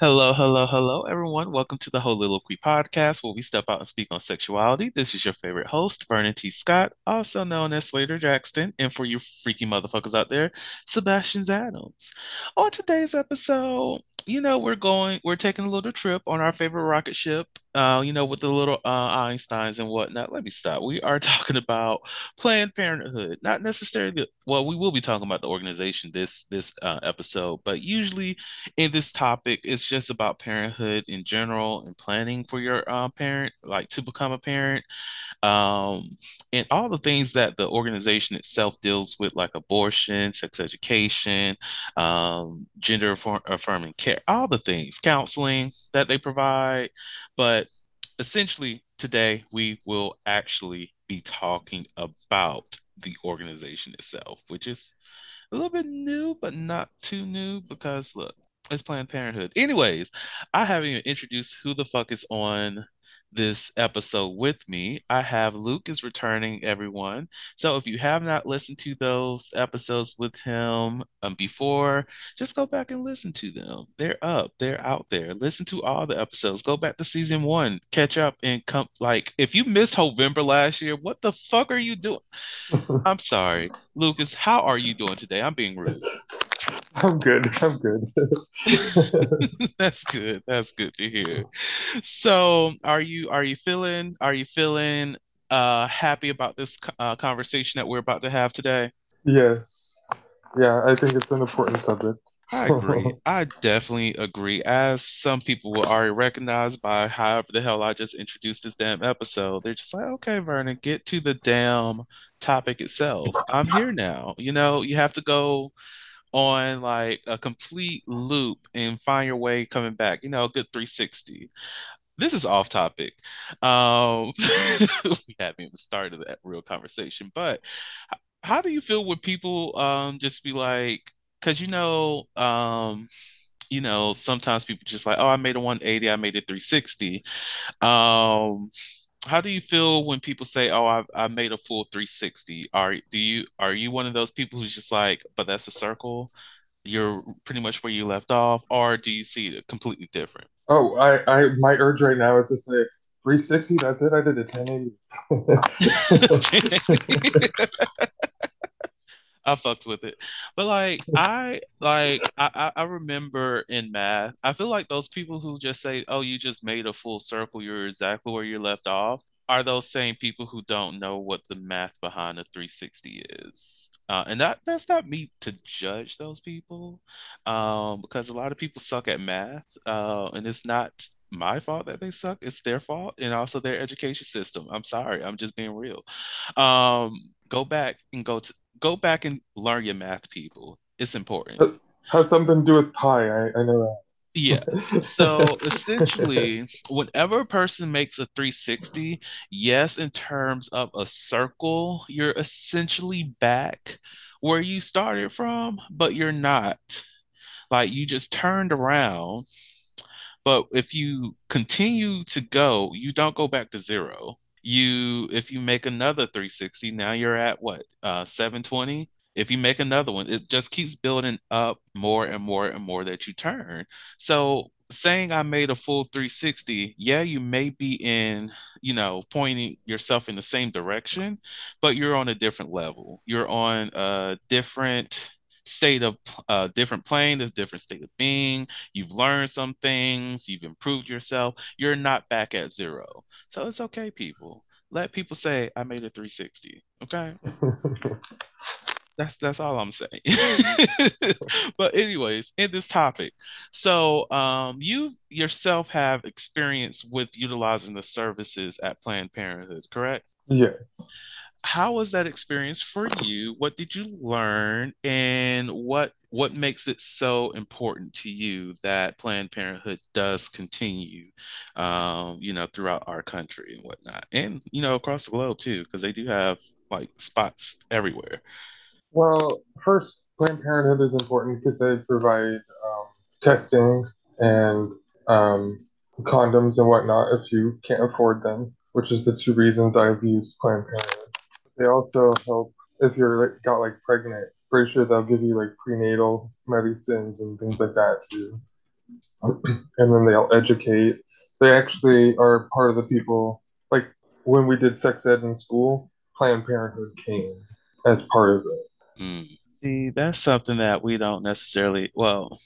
Hello, hello, hello, everyone. Welcome to the Heauxliloquy podcast, where we step out and speak on sexuality. This is your favorite host, Vernon T. Scott, also known as Slaytor Jackson, and for you freaky motherfuckers out there, Sebastian Adams. On today's episode, you know, we're going, we're taking a little trip on our favorite rocket ship, uh, you know, with the little uh, Einsteins and whatnot. Let me stop. We are talking about Planned Parenthood, not necessarily. Well, we will be talking about the organization this this uh, episode, but usually in this topic, it's just about parenthood in general and planning for your uh, parent, like to become a parent, um, and all the things that the organization itself deals with, like abortion, sex education, um, gender affirming care, all the things, counseling that they provide. But essentially, today we will actually be talking about the organization itself, which is a little bit new, but not too new because look, it's Planned Parenthood. Anyways, I haven't even introduced who the fuck is on this episode with me. I have Luke is returning, everyone. So if you have not listened to those episodes with him um, before, just go back and listen to them. They're up, they're out there. Listen to all the episodes. Go back to season one, catch up, and come. Like, if you missed November last year, what the fuck are you doing? I'm sorry, Lucas. How are you doing today? I'm being rude. I'm good. I'm good. That's good. That's good to hear. So, are you are you feeling are you feeling uh happy about this uh, conversation that we're about to have today? Yes. Yeah, I think it's an important subject. I agree. I definitely agree. As some people will already recognize by however the hell I just introduced this damn episode, they're just like, okay, Vernon, get to the damn topic itself. I'm here now. You know, you have to go on like a complete loop and find your way coming back. You know, a good 360. This is off topic. Um, we haven't even started that real conversation, but how do you feel when people um just be like, because you know, um, you know, sometimes people just like, oh, I made a 180, I made a 360. Um, how do you feel when people say, "Oh, I, I made a full 360"? Are do you are you one of those people who's just like, "But that's a circle"? You're pretty much where you left off, or do you see it completely different? Oh, I, I my urge right now is to say 360. That's it. I did a 1080. I fucked with it. But like I like I, I remember in math, I feel like those people who just say, Oh, you just made a full circle, you're exactly where you left off, are those same people who don't know what the math behind a 360 is. Uh, and that that's not me to judge those people, um, because a lot of people suck at math, uh, and it's not my fault that they suck. It's their fault, and also their education system. I'm sorry. I'm just being real. Um, go back and go to go back and learn your math, people. It's important. Has something to do with pi. I, I know that. Yeah. So essentially, whenever a person makes a 360, yes, in terms of a circle, you're essentially back where you started from, but you're not. Like you just turned around. But if you continue to go, you don't go back to zero you if you make another 360 now you're at what uh 720 if you make another one it just keeps building up more and more and more that you turn so saying I made a full 360, yeah, you may be in, you know, pointing yourself in the same direction, but you're on a different level. You're on a different state of uh different plane, there's different state of being. You've learned some things, you've improved yourself. You're not back at zero. So it's okay, people. Let people say I made a 360. Okay. That's that's all I'm saying. But anyways, in this topic, so um, you yourself have experience with utilizing the services at Planned Parenthood, correct? Yes. How was that experience for you? What did you learn, and what what makes it so important to you that Planned Parenthood does continue, um, you know, throughout our country and whatnot, and you know, across the globe too, because they do have like spots everywhere. Well, first, Planned Parenthood is important because they provide um, testing and um, condoms and whatnot if you can't afford them, which is the two reasons I've used Planned Parenthood. They also help if you're like, got like pregnant. Pretty sure they'll give you like prenatal medicines and things like that too. And then they'll educate. They actually are part of the people. Like when we did sex ed in school, Planned Parenthood came as part of it. Mm. See, that's something that we don't necessarily, well,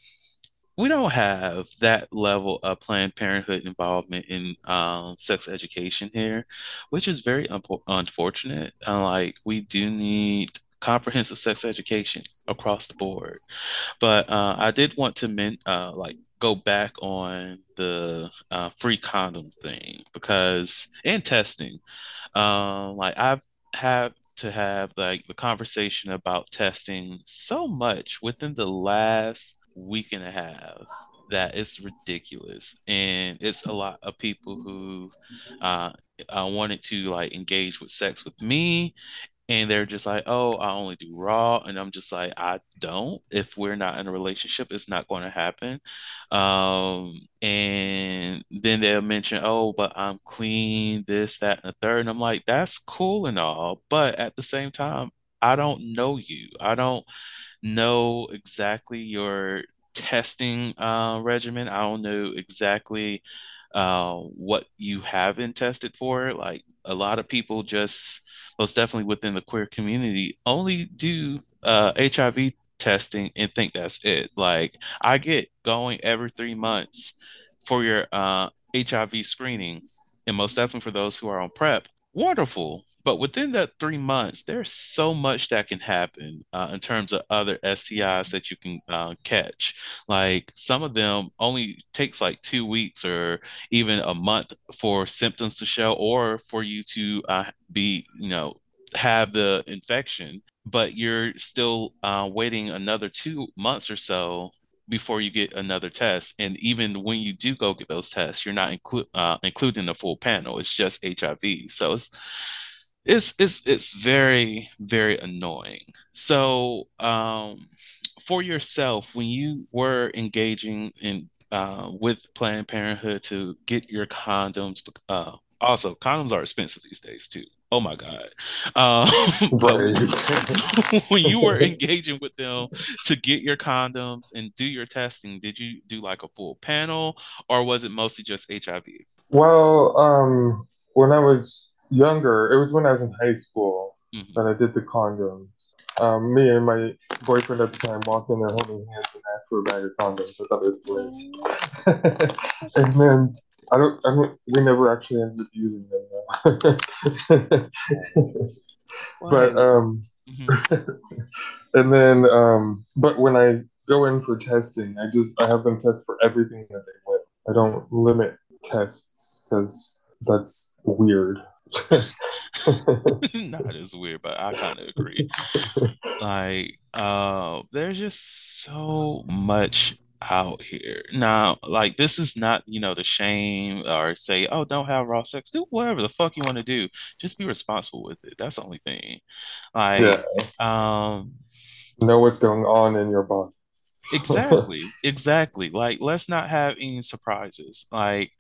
we don't have that level of Planned Parenthood involvement in um, sex education here, which is very unpo unfortunate. Uh, like, we do need comprehensive sex education across the board. But uh, I did want to men uh, like go back on the uh, free condom thing because and testing. Um, like I've had to have like the conversation about testing so much within the last week and a half that it's ridiculous. And it's a lot of people who uh, uh wanted to like engage with sex with me and they're just like, "Oh, I only do raw," and I'm just like, "I don't. If we're not in a relationship, it's not going to happen." Um, and then they'll mention, "Oh, but I'm clean, this, that, and the third. and I'm like, "That's cool and all, but at the same time, I don't know you. I don't know exactly your testing uh, regimen. I don't know exactly uh, what you haven't tested for. Like a lot of people just, most definitely within the queer community, only do uh, HIV testing and think that's it. Like I get going every three months for your uh, HIV screening, and most definitely for those who are on PrEP. Wonderful. But within that three months, there's so much that can happen uh, in terms of other STIs that you can uh, catch. Like some of them only takes like two weeks or even a month for symptoms to show or for you to uh, be, you know, have the infection, but you're still uh, waiting another two months or so before you get another test. And even when you do go get those tests, you're not include uh, including the full panel. It's just HIV. So it's it's it's it's very very annoying. So um, for yourself, when you were engaging in uh, with Planned Parenthood to get your condoms, uh, also condoms are expensive these days too. Oh my God. Um, when you were engaging with them to get your condoms and do your testing, did you do like a full panel or was it mostly just HIV? Well, um, when I was younger, it was when I was in high school Mhm. that I did the condoms. Um, me and my boyfriend at the time walked in there holding hands and asked for a bag of condoms. I thought it was hilarious. And then I don't, I don't, we never actually ended up using them. But um, Mhm. and then um, but when I go in for testing, I just I have them test for everything that they want. I don't limit tests because that's weird. Not as weird, but I kind of agree. Like, uh, there's just so much out here. Now, like, this is not, you know, the shame or say, oh, don't have raw sex. Do whatever the fuck you want to do. Just be responsible with it. That's the only thing. Yeah, Like, um, know what's going on in your body. Exactly, exactly. Like, let's not have any surprises. Like,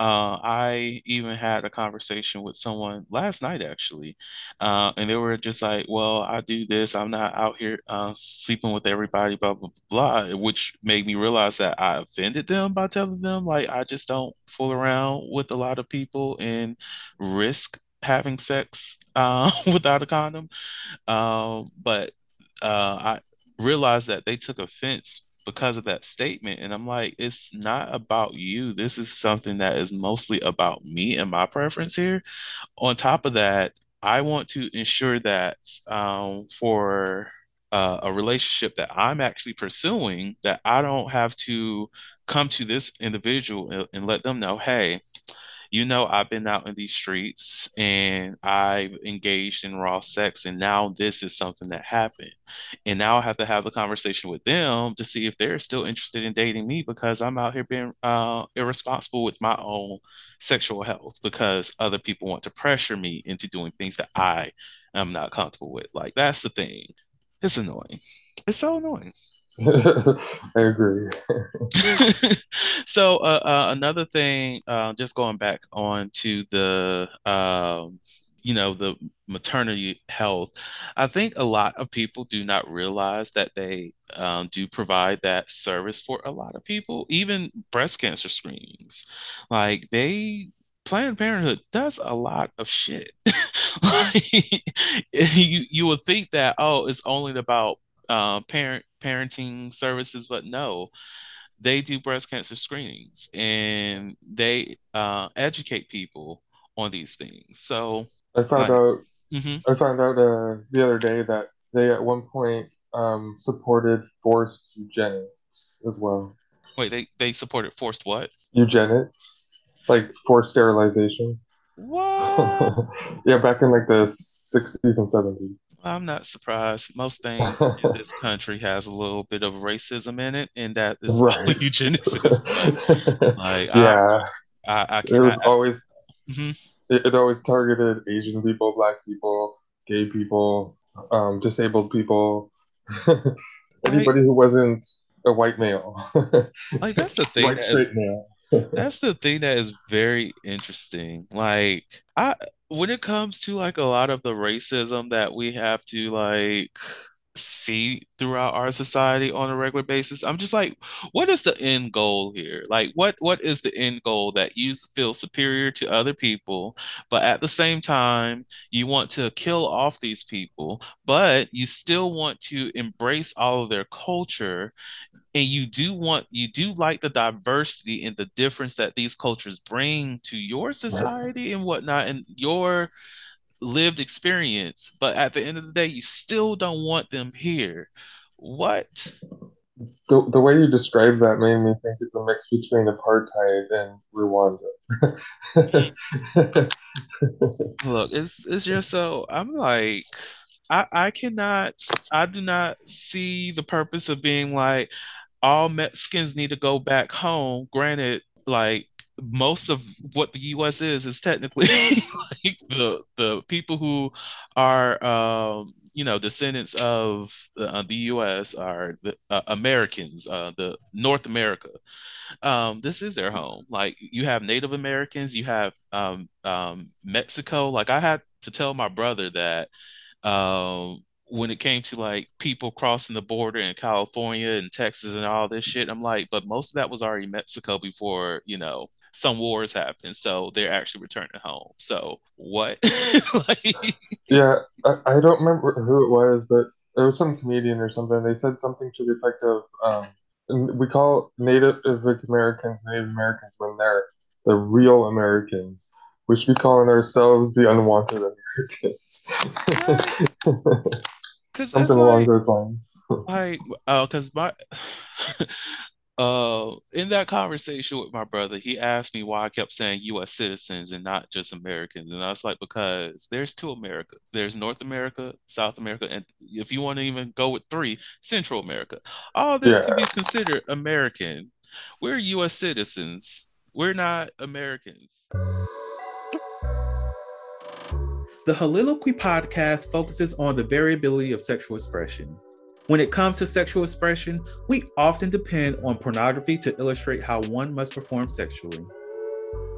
uh, I even had a conversation with someone last night, actually, uh, and they were just like, "Well, I do this. I'm not out here uh, sleeping with everybody, blah blah blah," which made me realize that I offended them by telling them like I just don't fool around with a lot of people and risk having sex uh, without a condom. Um, but uh, I realized that they took offense because of that statement. And I'm like, it's not about you. This is something that is mostly about me and my preference here. On top of that, I want to ensure that um, for uh, a relationship that I'm actually pursuing, that I don't have to come to this individual and, and let them know, hey, you know, I've been out in these streets and I've engaged in raw sex, and now this is something that happened. And now I have to have a conversation with them to see if they're still interested in dating me because I'm out here being uh, irresponsible with my own sexual health because other people want to pressure me into doing things that I am not comfortable with. Like, that's the thing. It's annoying. It's so annoying. I agree. so uh, uh, another thing, uh, just going back on to the, um, you know, the maternity health, I think a lot of people do not realize that they um, do provide that service for a lot of people, even breast cancer screenings. Like they Planned Parenthood does a lot of shit. like, you you would think that oh, it's only about uh, parent parenting services, but no, they do breast cancer screenings and they uh, educate people on these things. So, I found like, out mhm. I found out uh, the other day that they at one point um, supported forced eugenics as well. Wait, they they supported forced what? Eugenics, like forced sterilization. What? yeah, back in like the 60s and 70s. I'm not surprised. Most things in this country has a little bit of racism in it, and that is Right. eugenicist. But like, I Yeah, I, I it was cannot. always mhm. it, it always targeted Asian people, black people, gay people, um, disabled people, Like, anybody who wasn't a white male, like that's the thing white straight male. That's the thing that is very interesting. Like I when it comes to like a lot of the racism that we have to like see throughout our society on a regular basis, I'm just like, what is the end goal here? Like what what is the end goal that you feel superior to other people, but at the same time you want to kill off these people, but you still want to embrace all of their culture and you do want you do like the diversity and the difference that these cultures bring to your society and whatnot and your lived experience but at the end of the day you still don't want them here what The, the way you described that made me think it's a mix between apartheid and Rwanda. look it's it's just so i'm like i i cannot i do not see the purpose of being like all Mexicans need to go back home. Granted, like most of what the US is is technically like the the people who are um you know descendants of the, uh, the US are the uh, Americans, uh, the North America. Um, this is their home. Like you have Native Americans, you have um, um, Mexico. Like I had to tell my brother that um, when it came to like people crossing the border in California and Texas and all this shit, I'm like, but most of that was already Mexico before, you know, some wars happened. So they're actually returning home. So what? like, Yeah, I, I don't remember who it was, but it was some comedian or something. They said something to the effect of, um, we call Native Americans Native Americans when they're the real Americans. We should be calling ourselves the unwanted Americans. Because Something along like, those lines. like, uh, because my, uh, in that conversation with my brother, he asked me why I kept saying U.S. citizens and not just Americans, and I was like, because there's two America. There's North America, South America, and if you want to even go with three, Central America. All this can be considered American. We're U.S. citizens. We're not Americans. The Heauxliloquy podcast focuses on the variability of sexual expression. When it comes to sexual expression, we often depend on pornography to illustrate how one must perform sexually.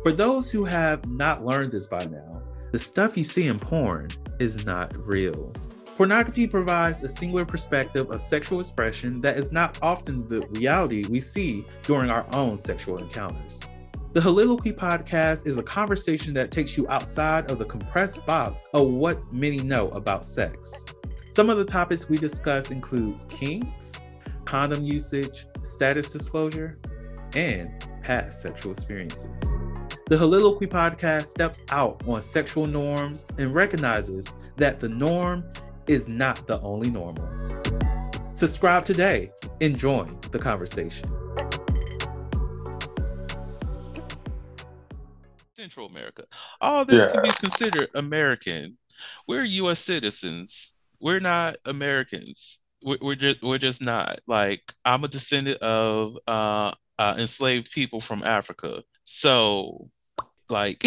For those who have not learned this by now, the stuff you see in porn is not real. Pornography provides a singular perspective of sexual expression that is not often the reality we see during our own sexual encounters. The Heauxliloquy podcast is a conversation that takes you outside of the compressed box of what many know about sex. Some of the topics we discuss includes kinks, condom usage, status disclosure, and past sexual experiences. The Heauxliloquy podcast steps out on sexual norms and recognizes that the norm is not the only normal. Subscribe today and join the conversation. Central America. All this Yeah. can be considered American. We're U.S. citizens. We're not Americans. We're, we're just we're just not. Like I'm a descendant of uh, uh, enslaved people from Africa. So, like,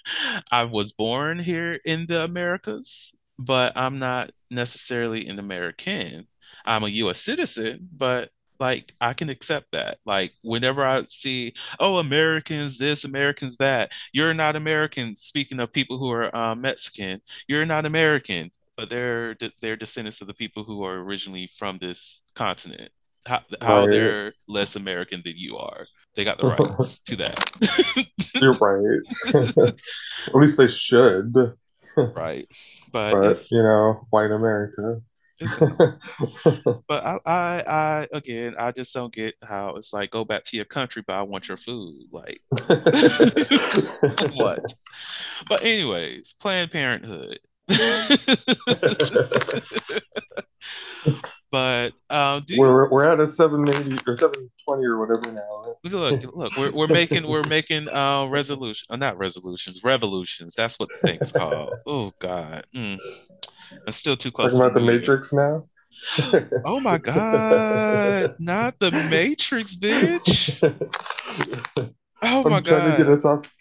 I was born here in the Americas, but I'm not necessarily an American. I'm a U.S. citizen, but like I can accept that. Like whenever I see, oh, Americans this, Americans that, you're not American. Speaking of people who are uh, Mexican, you're not American, but they're they're descendants of the people who are originally from this continent. How, how Right. they're less American than you are. They got the rights to that. You're right. At least they should. right. But, But you know, white America. but I, I I again I just don't get how it's like go back to your country, but I want your food. Like what? But anyways, Planned Parenthood. but um, do you, we're we're at a seven eighty or seven twenty or whatever now. look look we're we're making we're making uh resolution uh, not resolutions revolutions. That's what the thing's called. Oh God, mm. I'm still too close. Talking to about the. Matrix now. Oh my God, not the Matrix, bitch. Oh I'm my trying to get God. us off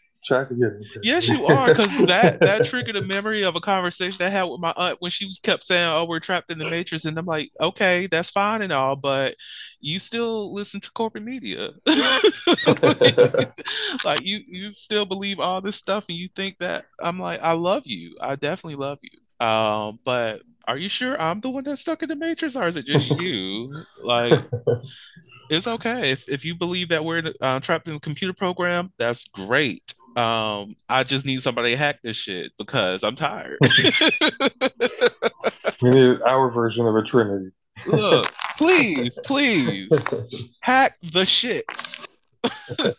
Yes, you are, because that that triggered a memory of a conversation I had with my aunt when she kept saying, "Oh, we're trapped in the matrix," and I'm like, "Okay, that's fine and all, but you still listen to corporate media, like you you still believe all this stuff, and you think that I'm like, I love you, I definitely love you, um, but are you sure I'm the one that's stuck in the matrix, or is it just you? Like, it's okay if if you believe that we're uh, trapped in a computer program. That's great. Um, I just need somebody to hack this shit because I'm tired. we need our version of a Trinity. Look, please, please hack the shit.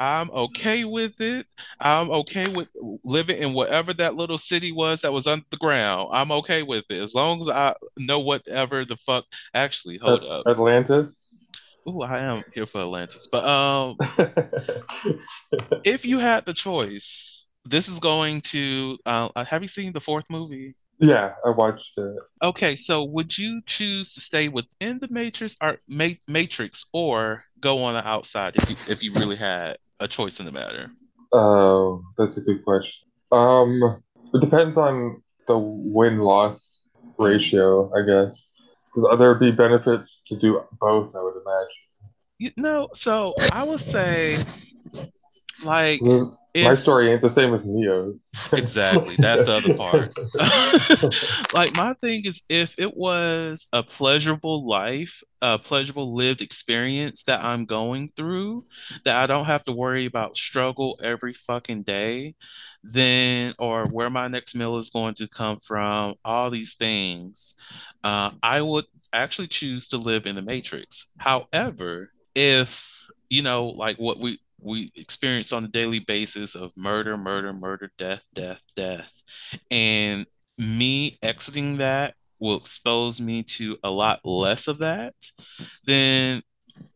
I'm okay with it. I'm okay with living in whatever that little city was that was underground. I'm okay with it as long as I know whatever the fuck. Actually, hold up. Atlantis. Ooh, I am here for Atlantis, but um, if you had the choice, this is going to. Uh, have you seen the fourth movie? yeah, I watched it. Okay, so would you choose to stay within the Matrix or ma- Matrix or go on the outside if you if you really had a choice in the matter? Oh, that's a good question. Um, it depends on the win loss ratio, I guess. There would be benefits to do both, I would imagine. You know, so I would say, like, My if story ain't the same as Neo's. exactly that's the other part. like my thing is, if it was a pleasurable life, a pleasurable lived experience that I'm going through, that I don't have to worry about struggle every fucking day, then or where my next meal is going to come from, all these things, uh, I would actually choose to live in the Matrix. However, if you know, like what we we experience on a daily basis of murder, murder, murder, death, death, death, and me exiting that will expose me to a lot less of that, then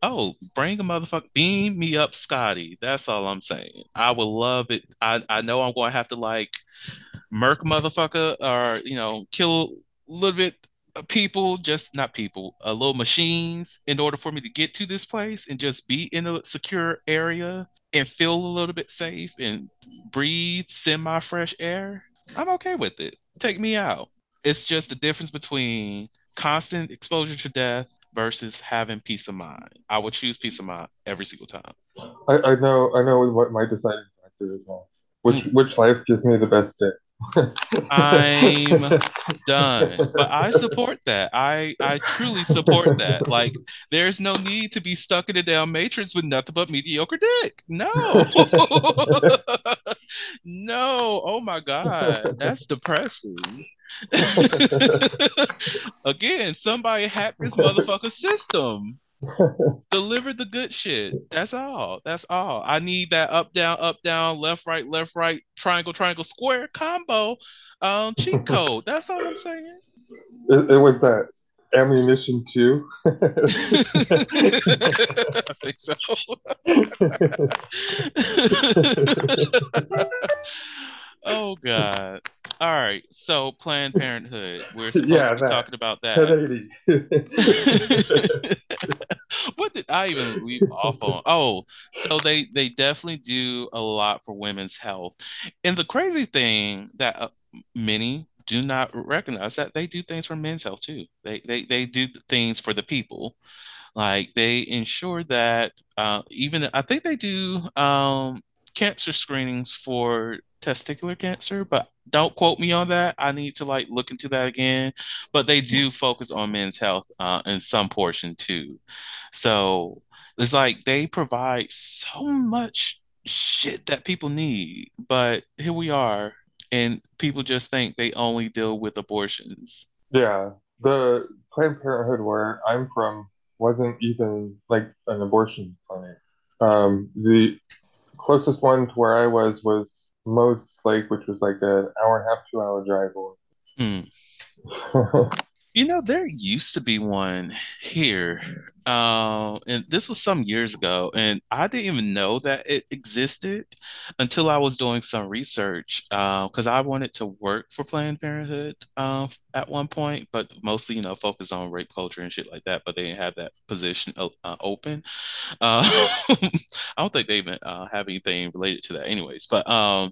oh, bring a motherfucker, beam me up, Scotty. That's all I'm saying. I would love it. I I know I'm going to have to like murk motherfucker or you know kill a little bit people, just not people, uh, little machines, in order for me to get to this place and just be in a secure area and feel a little bit safe and breathe semi-fresh air. I'm okay with it. Take me out. It's just the difference between constant exposure to death versus having peace of mind. I would choose peace of mind every single time. I, I know I know what my deciding factor is now. Which which life gives me the best day. I'm done. But I support that. I I truly support that. Like there's no need to be stuck in a damn matrix with nothing but mediocre dick. No. no. Oh my God. That's depressing. Again, somebody hacked this motherfucker system. Deliver the good shit. That's all. That's all. I need that up, down, up, down, left, right, left, right, triangle, triangle, square combo um cheat code. That's all I'm saying. It, it was that ammunition too. I think so. Oh God. All right. So Planned Parenthood. We're supposed Yeah, to be that. talking about that. what did I even leave off on? Oh, so they they definitely do a lot for women's health. And the crazy thing that uh, many do not recognize that they do things for men's health too. They they they do things for the people. Like they ensure that uh, even I think they do um, cancer screenings for testicular cancer, but don't quote me on that. I need to like look into that again. But they do focus on men's health uh, in some portion too. So it's like they provide so much shit that people need, but here we are, and people just think they only deal with abortions. yeah, the Planned Parenthood where I'm from wasn't even like an abortion clinic. Um, the closest one to where I was was Moses Lake, which was like an hour and a half, two hour drive Hmm. You know, there used to be one here, uh, and this was some years ago, and I didn't even know that it existed until I was doing some research, because I wanted to work for Planned Parenthood uh, at one point, but mostly, you know, focus on rape culture and shit like that, but they didn't have that position uh, open. Uh, I don't think they even uh, have anything related to that, anyways. But um,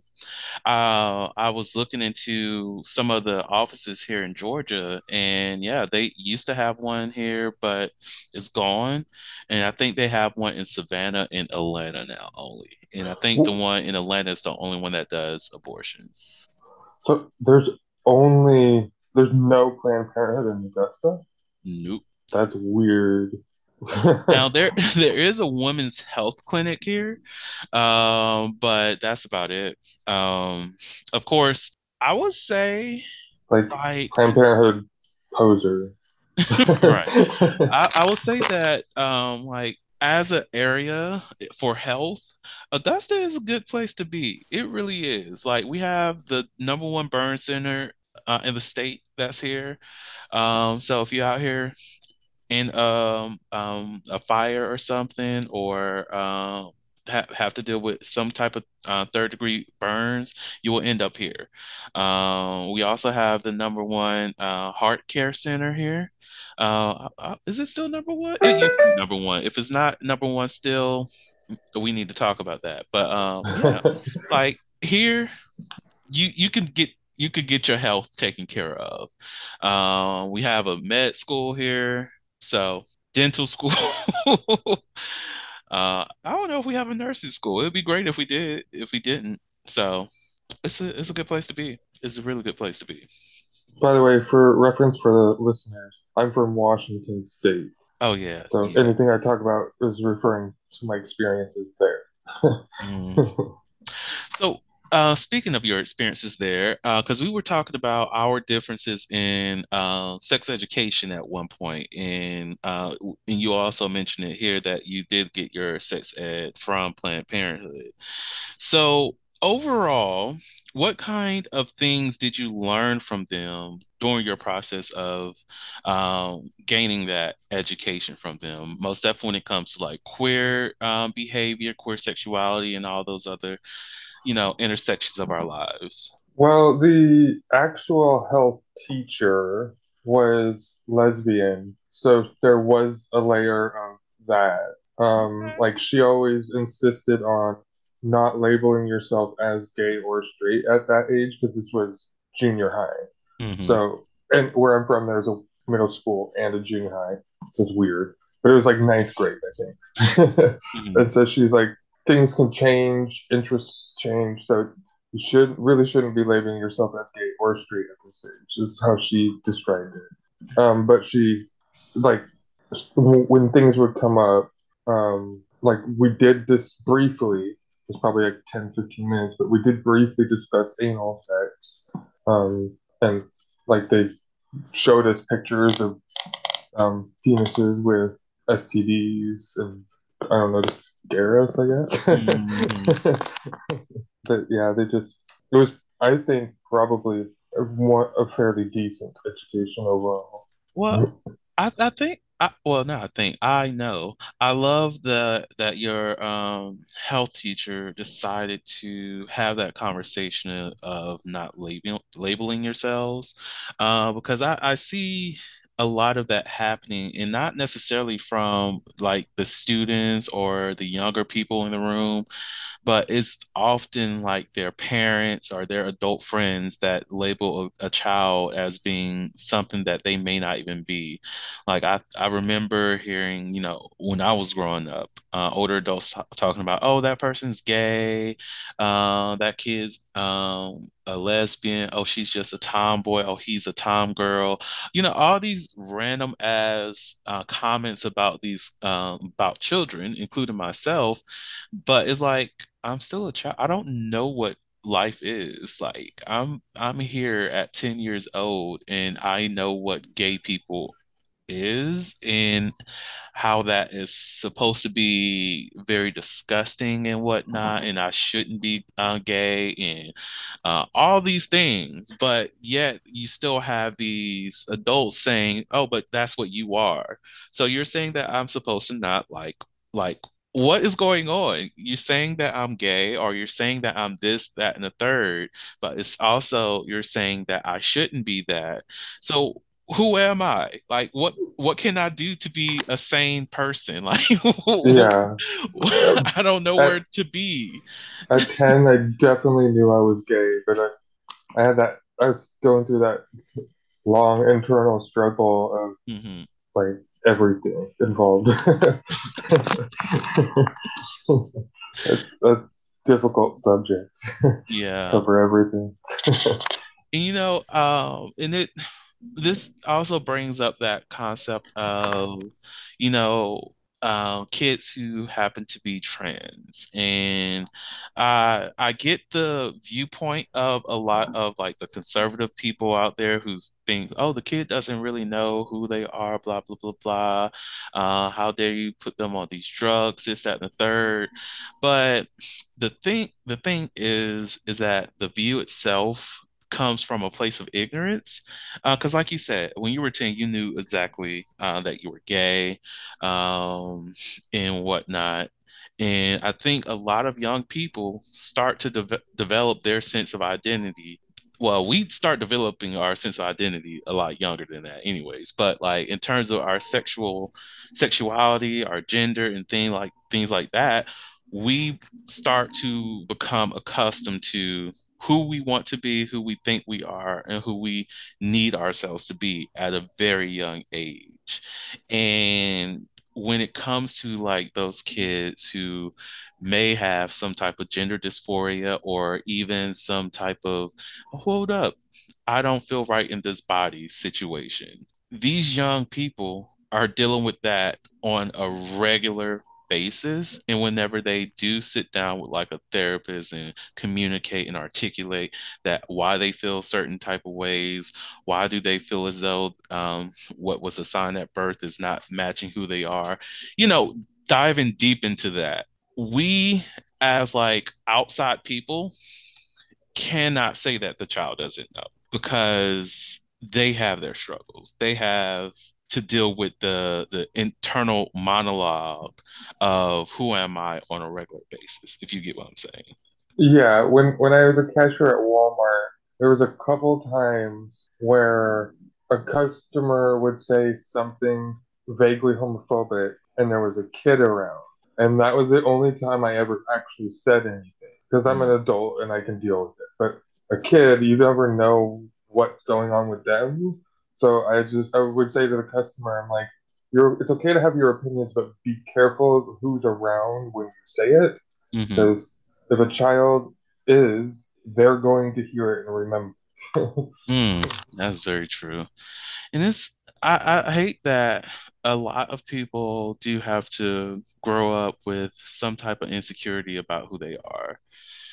uh, I was looking into some of the offices here in Georgia, and yeah, they used to have one here, but it's gone. And I think they have one in Savannah and Atlanta now only. And I think the one in Atlanta is the only one that does abortions. so there's only there's no Planned Parenthood in Augusta. Nope. That's weird. Now there there is a women's health clinic here, um, but that's about it. Um, of course, I would say like like Planned Parenthood poser. right. I, I would say that um like as an area for health, Augusta is a good place to be. It really is. Like we have the number one burn center uh, in the state that's here. Um, so if you're out here in um, um, a fire or something, or um, ha have to deal with some type of uh, third degree burns, you will end up here. Um, we also have the number one uh, heart care center here. Uh, uh, is it still number one? It used to be number one. If it's not number one still, we need to talk about that. But um, yeah, like here, you you can get you could get your health taken care of. Um, we have a med school here, so dental school. Uh, I don't know if we have a nursing school. It'd be great if we did. If we didn't, so it's a it's a good place to be. It's a really good place to be. By the way, for reference for the listeners, I'm from Washington State. Oh yeah, So yeah. anything I talk about is referring to my experiences there. Mm. So, uh, speaking of your experiences there, because we were talking about our differences in uh, sex education at one point, and uh, and you also mentioned it here that you did get your sex ed from Planned Parenthood. So, overall, what kind of things did you learn from them during your process of um, gaining that education from them? Most definitely when it comes to like queer um, behavior, queer sexuality, and all those other you know, intersections of our lives. Well, the actual health teacher was lesbian, so there was a layer of that. Um, like she always insisted on not labeling yourself as gay or straight at that age because this was junior high. Mhm. So, and where I'm from, there's a middle school and a junior high. So it's weird, but it was like ninth grade, I think. Mhm. and so she's like, things can change, interests change, so you should really shouldn't be labeling yourself as gay or straight at this age. Is how she described it. Um, but she like when things would come up, um, like we did this briefly. It was probably like 10, 15 minutes, but we did briefly discuss anal sex. Um, and like they showed us pictures of um, penises with STDs and I don't know, to scare us, I guess. but yeah, they just it was I think probably a, more, a fairly decent education overall. Well, I I think I well not I think I know. I love the that your um health teacher decided to have that conversation of, of not labeling labeling yourselves. Uh because I I see a lot of that happening and not necessarily from like the students or the younger people in the room but it's often like their parents or their adult friends that label a, a child as being something that they may not even be. Like I, I remember hearing, you know, when I was growing up, uh, older adults t- talking about, oh, that person's gay, uh, that kid's um, a lesbian, oh, she's just a tomboy, oh, he's a tom girl. You know, all these random as uh, comments about these um, about children, including myself but it's like I'm still a child. I don't know what life is. Like I'm I'm here at 10 years old and I know what gay people is and how that is supposed to be very disgusting and whatnot, and I shouldn't be uh, gay and uh, all these things. But yet you still have these adults saying, "Oh, but that's what you are." So you're saying that I'm supposed to not like like what is going on? You're saying that I'm gay, or you're saying that I'm this, that, and the third, but it's also you're saying that I shouldn't be that. So who am I? Like what what can I do to be a sane person? Like Yeah. I don't know at, where to be. at 10, I definitely knew I was gay, but I, I had that, I was going through that long internal struggle of hmm like everything involved. it's a difficult subject. Yeah. Cover everything. And you know, um, and it this also brings up that concept of, you know, uh, kids who happen to be trans. And uh, I get the viewpoint of a lot of like the conservative people out there who think, oh, the kid doesn't really know who they are, blah, blah, blah, blah. Uh, how dare you put them on these drugs, this, that, and the third. But the thing, the thing is, is that the view itself comes from a place of ignorance because, like you said, when you were 10, you knew exactly uh, that you were gay um, and whatnot. And I think a lot of young people start to deve develop their sense of identity. Well, we start developing our sense of identity a lot younger than that, anyways. But like in terms of our sexual sexuality, our gender, and things like things like that, we start to become accustomed to who we want to be, who we think we are, and who we need ourselves to be at a very young age. And when it comes to like those kids who may have some type of gender dysphoria or even some type of hold up, I don't feel right in this body situation. These young people are dealing with that on a regular basis. And whenever they do sit down with like a therapist and communicate and articulate that why they feel certain type of ways, why do they feel as though um, what was assigned at birth is not matching who they are, you know, diving deep into that. We as like outside people cannot say that the child doesn't know because they have their struggles. They have to deal with the the internal monologue of who am I on a regular basis, if you get what I'm saying. Yeah, when when I was a cashier at Walmart, there was a couple times where a customer would say something vaguely homophobic and there was a kid around. And that was the only time I ever actually said anything because I'm an Mm, adult and I can deal with it. But a kid, you never know what's going on with them. So I just I would say to the customer, I'm like, you're it's okay to have your opinions, but be careful of who's around when you say it, Mhm. because if a child is, they're going to hear it and remember. Mm, that's very true. And it's I, I hate that a lot of people do have to grow up with some type of insecurity about who they are.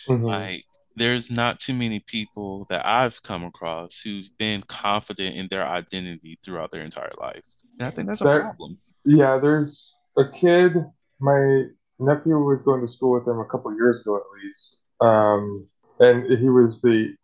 hmm Like, there's not too many people that I've come across who've been confident in their identity throughout their entire life. And I think that's a problem. yeah, there's a kid. My nephew was going to school with him a couple years ago, at least. Um, and he was the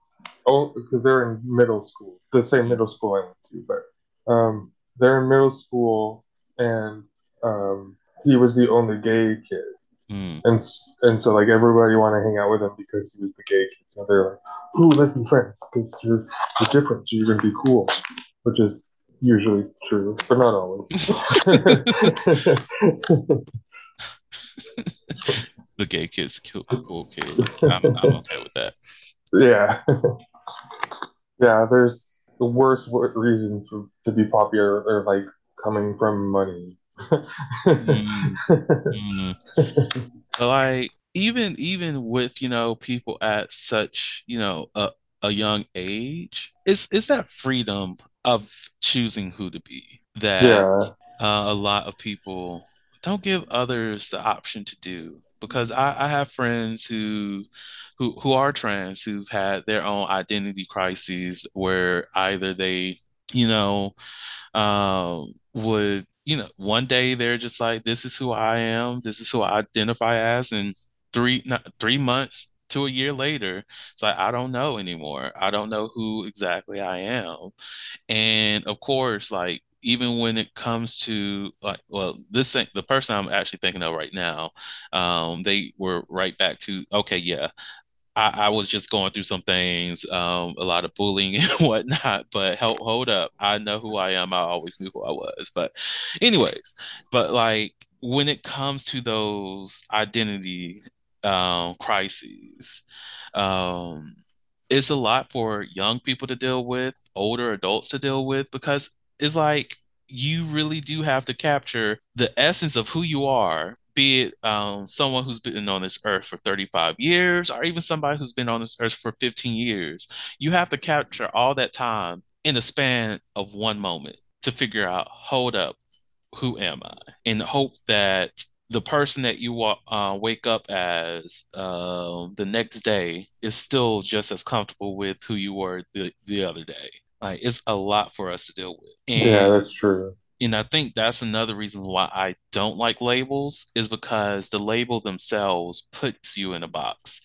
oh, because they're in middle school, the same middle school I went to, but um, they're in middle school, and um, he was the only gay kid, Mm, and and so like everybody wanted to hang out with him because he was the gay kid. So they're like, "Ooh, let's be friends because you're you're different, so you're gonna be cool," which is usually true, but not always. the gay kid's a cool, cool kid. I'm, I'm okay with that. yeah, yeah. There's the worst reasons for, to be popular are like coming from money. Mm, mm. But like even even with you know people at such you know a, a young age, it's it's that freedom of choosing who to be that Yeah, uh, a lot of people don't give others the option to do. Because I, I have friends who who who are trans who've had their own identity crises where either they you know um, would, you know, one day they're just like, this is who I am, this is who I identify as, and three not, three months to a year later, it's like I don't know anymore. I don't know who exactly I am. And of course, like even when it comes to like, well, this thing, the person I'm actually thinking of right now, um, they were right back to, okay, yeah, I, I was just going through some things, um, a lot of bullying and whatnot. But hold, hold up, I know who I am. I always knew who I was. But, anyways, but like when it comes to those identity um, crises, um, it's a lot for young people to deal with, older adults to deal with, because it's like you really do have to capture the essence of who you are, be it um, someone who's been on this earth for 35 years, or even somebody who's been on this earth for 15 years. You have to capture all that time in the span of one moment to figure out, hold up, who am I? And hope that the person that you uh, wake up as uh, the next day is still just as comfortable with who you were the, the other day. Like it's a lot for us to deal with. yeah, that's true. And I think that's another reason why I don't like labels is because the label themselves puts you in a box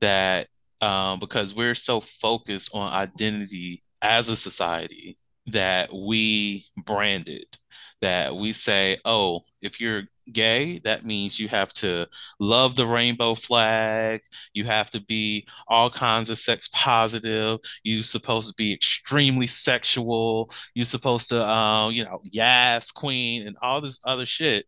that um, because we're so focused on identity as a society that we brand it, that we say, oh, if you're gay, that means you have to love the rainbow flag, you have to be all kinds of sex positive, you're supposed to be extremely sexual, you're supposed to, uh, you know, yes, queen, and all this other shit.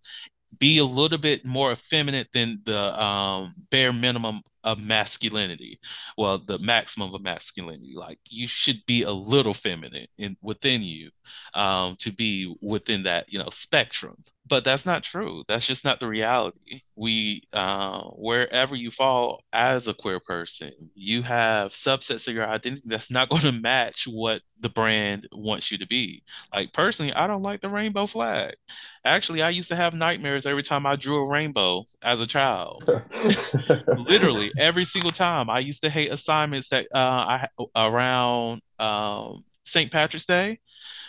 Be a little bit more effeminate than the um, bare minimum of masculinity. Well, the maximum of masculinity. Like you should be a little feminine in within you um, to be within that, you know, spectrum. But that's not true. That's just not the reality. We, uh, wherever you fall as a queer person, you have subsets of your identity that's not going to match what the brand wants you to be. Like personally, I don't like the rainbow flag. Actually, I used to have nightmares every time I drew a rainbow as a child. Literally every single time. I used to hate assignments that uh, I around um, St. Patrick's Day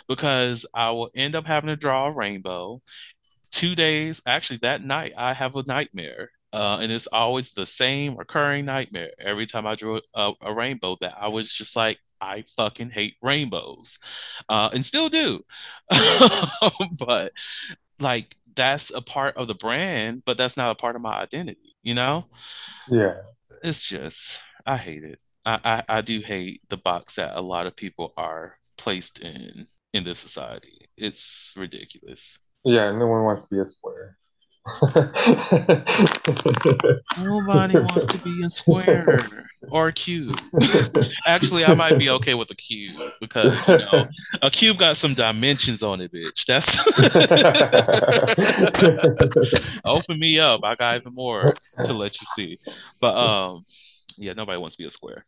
because I will end up having to draw a rainbow. Two days, actually, that night, I have a nightmare. Uh, and it's always the same recurring nightmare every time I drew a, a rainbow that I was just like, I fucking hate rainbows, uh, and still do. But like that's a part of the brand, but that's not a part of my identity, you know? Yeah, It's just I hate it. I, I, I do hate the box that a lot of people are placed in in this society. It's ridiculous. Yeah. No one wants to be a square. Nobody wants to be a square or a cube. Actually, I might be okay with a cube because you know a cube got some dimensions on it, bitch. That's open me up. I got even more to let you see. But um, yeah, nobody wants to be a square.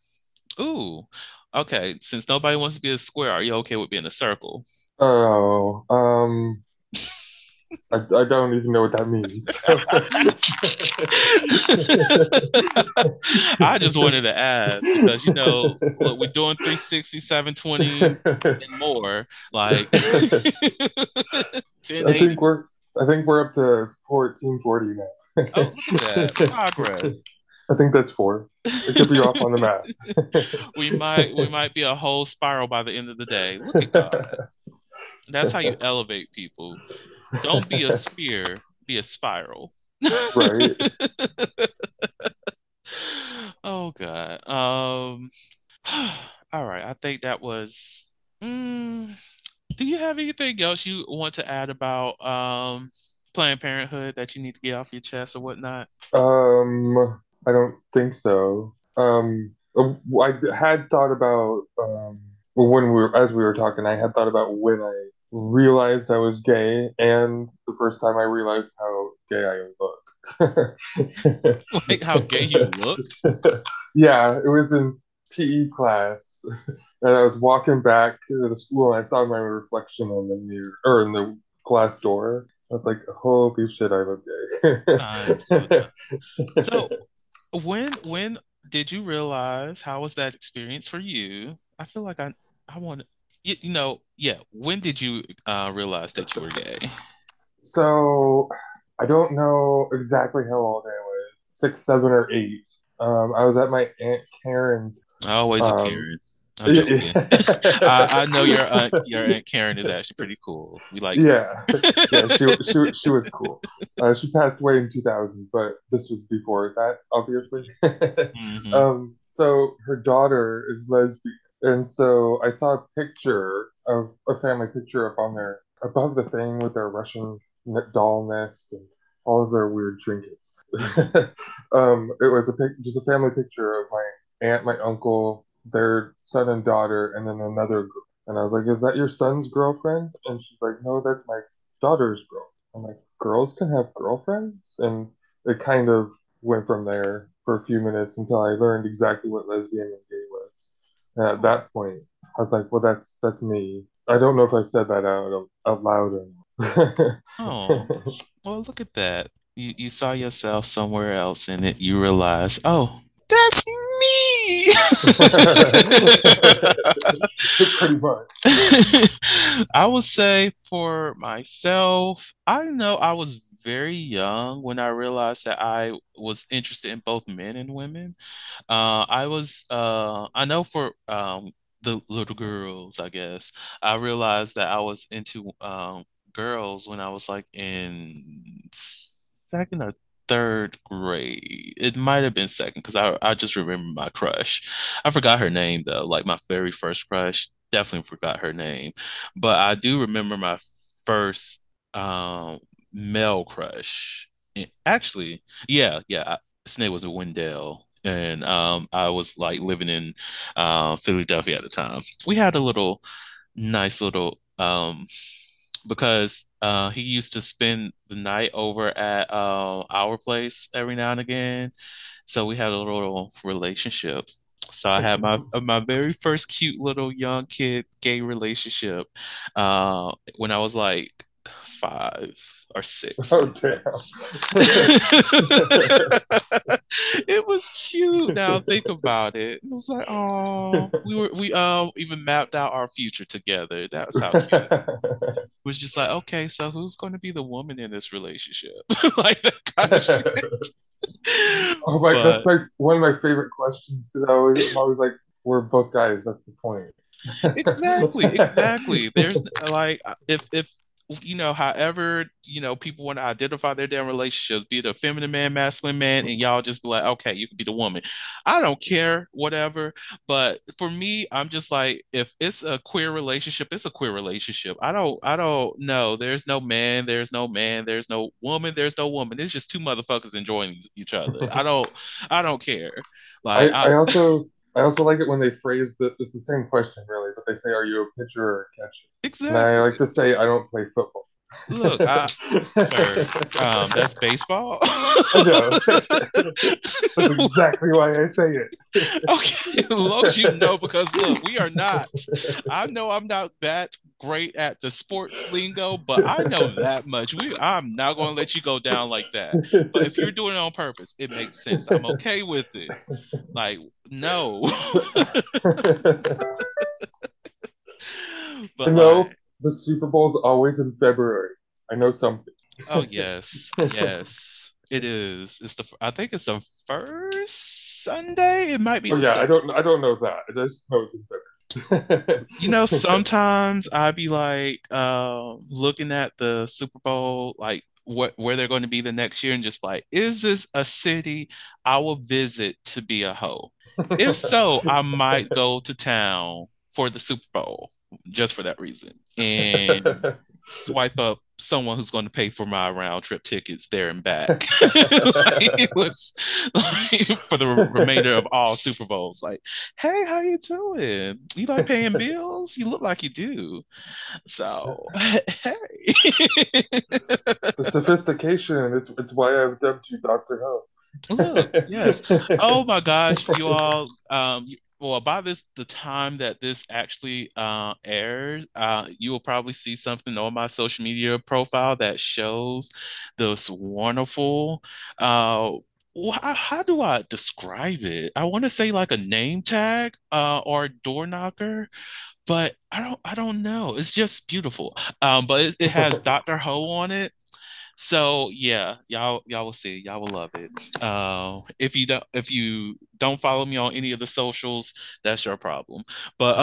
Ooh, okay. Since nobody wants to be a square, are you okay with being a circle? Oh, um, I, I don't even know what that means. I just wanted to ask because you know look, we're doing 360, 720 and more. Like I think we're I think we're up to fourteen forty now. Oh, look at that progress. I think that's four. It could be off on the math. We might we might be a whole spiral by the end of the day. Look at God. That's how you elevate people. Don't be a sphere, be a spiral. Right. oh God. Um. All right. I think that was. Mm, do you have anything else you want to add about um Planned Parenthood that you need to get off your chest or whatnot? Um, I don't think so. Um, I had thought about um, when we were as we were talking, I had thought about when I realized I was gay, and the first time I realized how gay I look. Like how gay you look. yeah, it was in PE class, and I was walking back to the school, and I saw my reflection on the mirror or in the glass door. I was like, "Holy shit, I look gay." I'm so. So when when did you realize how was that experience for you? I feel like I I want you, you know yeah. When did you uh, realize that you were gay? So I don't know exactly how old I was, six, seven, or eight. Um, I was at my Aunt Karen's. Always a Um, Karen. I'm joking. I, I know your aunt, your aunt Karen is actually pretty cool. We like yeah, yeah, she she she was cool. Uh, she passed away in 2000, but this was before that, obviously. Mhm. um, so her daughter is lesbian, and so I saw a picture of a family picture up on their above the thing with their Russian doll nest and all of their weird trinkets. um, it was a pic, just a family picture of my aunt, my uncle, their son and daughter, and then another girl. And I was like, "Is that your son's girlfriend?" And she's like, "No, that's my daughter's girl." I'm like, "Girls can have girlfriends?" And it kind of went from there for a few minutes until I learned exactly what lesbian and gay was. And at that point, I was like, "Well, that's that's me." I don't know if I said that out out loud or not. Oh, well, look at that. You you saw yourself somewhere else in it. You realize, oh, that's me. Pretty much. I would say for myself, I know I was very young when I realized that I was interested in both men and women. Uh, I was, uh, I know for um, the little girls, I guess, I realized that I was into um, girls when I was like in second or third grade. It might have been second because I, I just remember my crush. I forgot her name though, like my very first crush. Definitely forgot her name. But I do remember my first um, male crush. Actually, yeah, yeah. Name was Wendell. And um, I was like living in uh, Philadelphia at the time. We had a little nice little um because uh he used to spend the night over at uh, our place every now and again. So we had a little relationship. So I had my uh, my very first cute little young kid gay relationship uh when I was like five or six. Oh damn. It was cute. Now think about it. It was like, oh, we were we um even mapped out our future together. That's how cute. It was just like, okay, so who's going to be the woman in this relationship? Like that kind of shit. Oh my, But that's my one of my favorite questions because I always, I'm always like, we're both guys. That's the point. exactly, exactly. There's like if if you know, however, you know, people want to identify their damn relationships, be it a feminine man, masculine man, and y'all just be like, okay, you can be the woman. I don't care, whatever. But for me, I'm just like, if it's a queer relationship, it's a queer relationship. I don't, I don't know. There's no man, there's no man, there's no woman, there's no woman. It's just two motherfuckers enjoying each other. I don't, I don't care. Like, I, I also I also like it when they phrase that it's the same question really, but they say, "Are you a pitcher or a catcher?" exactly. And I like to say, "I don't play football." Look, I, sir, um, that's baseball. I. That's exactly why I say it. okay, as you know, because look, we are not. I know I'm not that great at the sports lingo, but I know that much. We, I'm not going to let you go down like that. But if you're doing it on purpose, it makes sense. I'm okay with it. Like, no. but no, like, the Super Bowl is always in February. I know something. oh yes, yes, it is. It's the. I think it's the first Sunday. It might be. Oh the yeah, I don't I don't know that. I just know it's in February. you know, sometimes I'd be like uh, looking at the Super Bowl, like what where they're going to be the next year, and just like, is this a city I will visit to be a hoe? If so, I might go to town for the Super Bowl just for that reason, and swipe up someone who's going to pay for my round trip tickets there and back. like, it was like, for the remainder of all Super Bowls. Like, hey, how you doing? You like paying bills? You look like you do. So, hey. the sophistication. It's it's why I've dubbed you Doctor Ho. Look, yes. Oh my gosh, you all. Um, well, by this the time that this actually uh, airs, uh, you will probably see something on my social media profile that shows this wonderful. Uh, how, how do I describe it? I want to say like a name tag uh, or door knocker, but I don't. I don't know. It's just beautiful. Um, but it, it has Dr. Ho on it. So yeah, y'all y'all will see. Y'all will love it. Uh, if you don't if you don't follow me on any of the socials, that's your problem. But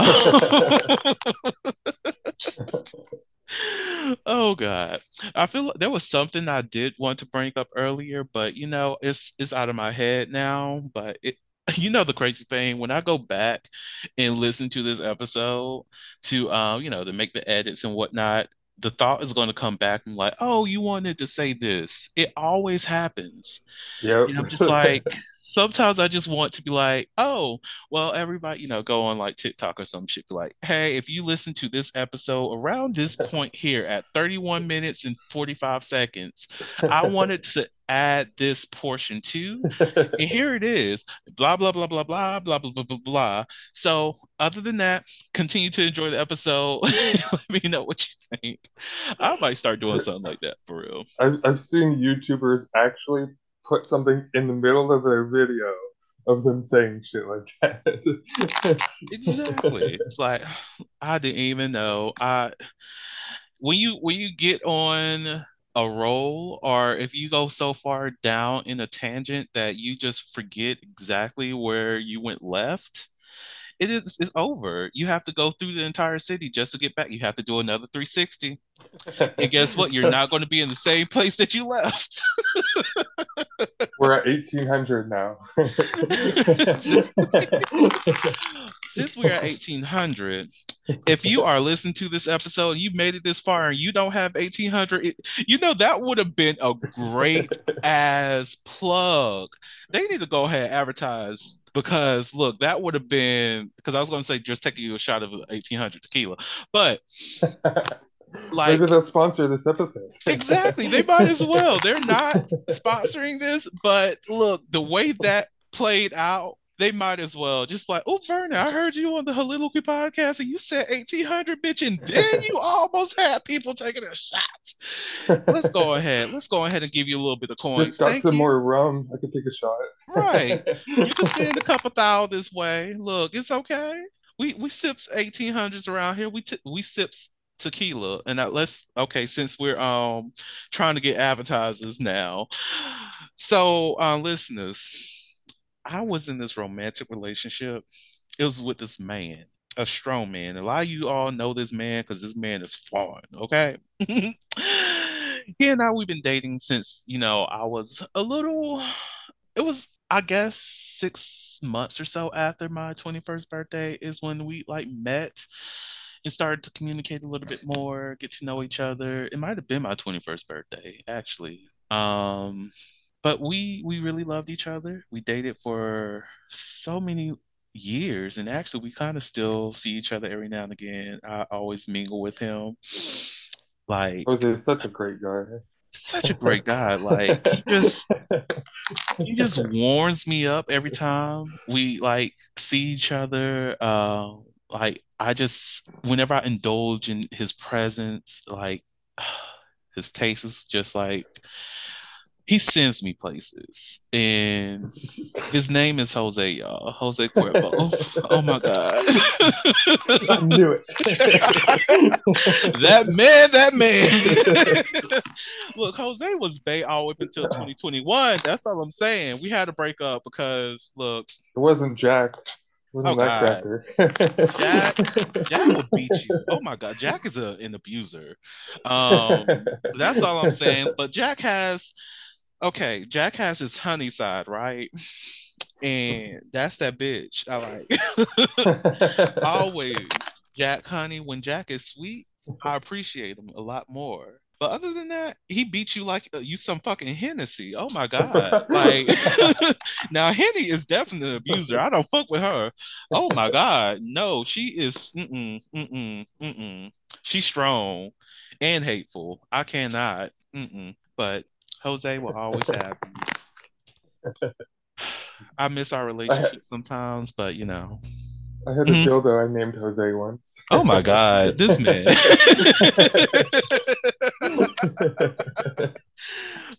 oh God, I feel like there was something I did want to bring up earlier, but you know, it's it's out of my head now. But it, you know, the crazy thing when I go back and listen to this episode to um, you know, to make the edits and whatnot the thought is going to come back and like, oh, you wanted to say this. It always happens. Yeah. I'm just like, sometimes I just want to be like, oh, well, everybody, you know, go on like TikTok or some shit, be like, hey, if you listen to this episode around this point here at 31 minutes and 45 seconds, I wanted to add this portion too. And here it is, blah, blah, blah, blah, blah, blah, blah, blah, blah, blah. So, other than that, continue to enjoy the episode. Let me know what you think. I might start doing something like that for real. I've I've seen YouTubers actually put something in the middle of their video of them saying shit like that. Exactly. It's like I didn't even know. I when you when you get on a roll or if you go so far down in a tangent that you just forget exactly where you went left, it is it's over. You have to go through the entire city just to get back. You have to do another 360. And guess what? You're not going to be in the same place that you left. We're at 1800 now. Since we are at 1800, if you are listening to this episode, you made it this far and you don't have 1800, you know that would have been a great as plug. They need to go ahead and advertise because look, that would have been because I was going to say just taking you a shot of 1800 tequila, but like Maybe they'll sponsor this episode. Exactly. They might as well. They're not sponsoring this, but look, the way that played out, they might as well. Just like, oh, Vernon, I heard you on the Heauxliloquy podcast and you said 1800, bitch, and then you almost had people taking their shots. Let's go ahead. Let's go ahead and give you a little bit of coins. Just got Thank some you. more rum. I could take a shot. Right. You can send a couple thou this way. Look, it's okay. We we sips 1800s around here. We t- we sips tequila and now let's okay since we're um trying to get advertisers now so uh listeners i was in this romantic relationship it was with this man a strong man. A lot of you all know this man because this man is fun. Okay. he and I we've been dating since you know I was a little. It was I guess six months or so after my twenty first birthday is when we like met and started to communicate a little bit more, get to know each other. It might have been my 21st birthday, actually. Um, but we we really loved each other. We dated for so many years, and actually, we kind of still see each other every now and again. I always mingle with him. Like, Jose is such a great guy. such a great guy. Like, he just he just warms me up every time we like see each other. Uh, like I just whenever I indulge in his presence, like his taste is just like he sends me places. And his name is Jose, y'all. Jose Cuervo. Oh my God. I knew it. that man, that man. Look, Jose was Bay all up until 2021. That's all I'm saying. We had to break up because look, It wasn't Jack. Wasn't Oh, God. Jack- Jack will beat you. Oh my God, Jack is a, an abuser. Um, that's all I'm saying. But Jack has, okay, Jack has his honey side, right? And that's that bitch I like. Always, Jack honey. When Jack is sweet, I appreciate him a lot more. But other than that, he beats you like uh, you some fucking Hennessy. Oh my God. Like now Henny is definitely an abuser. I don't fuck with her. Oh my God. No, she is mm-mm, mm-mm, mm-mm. She's strong and hateful. I cannot. Mm-mm. But Jose will always have you. I miss our relationship sometimes, but you know. I had a Mhm. dildo I named Jose once. Oh my God, this man.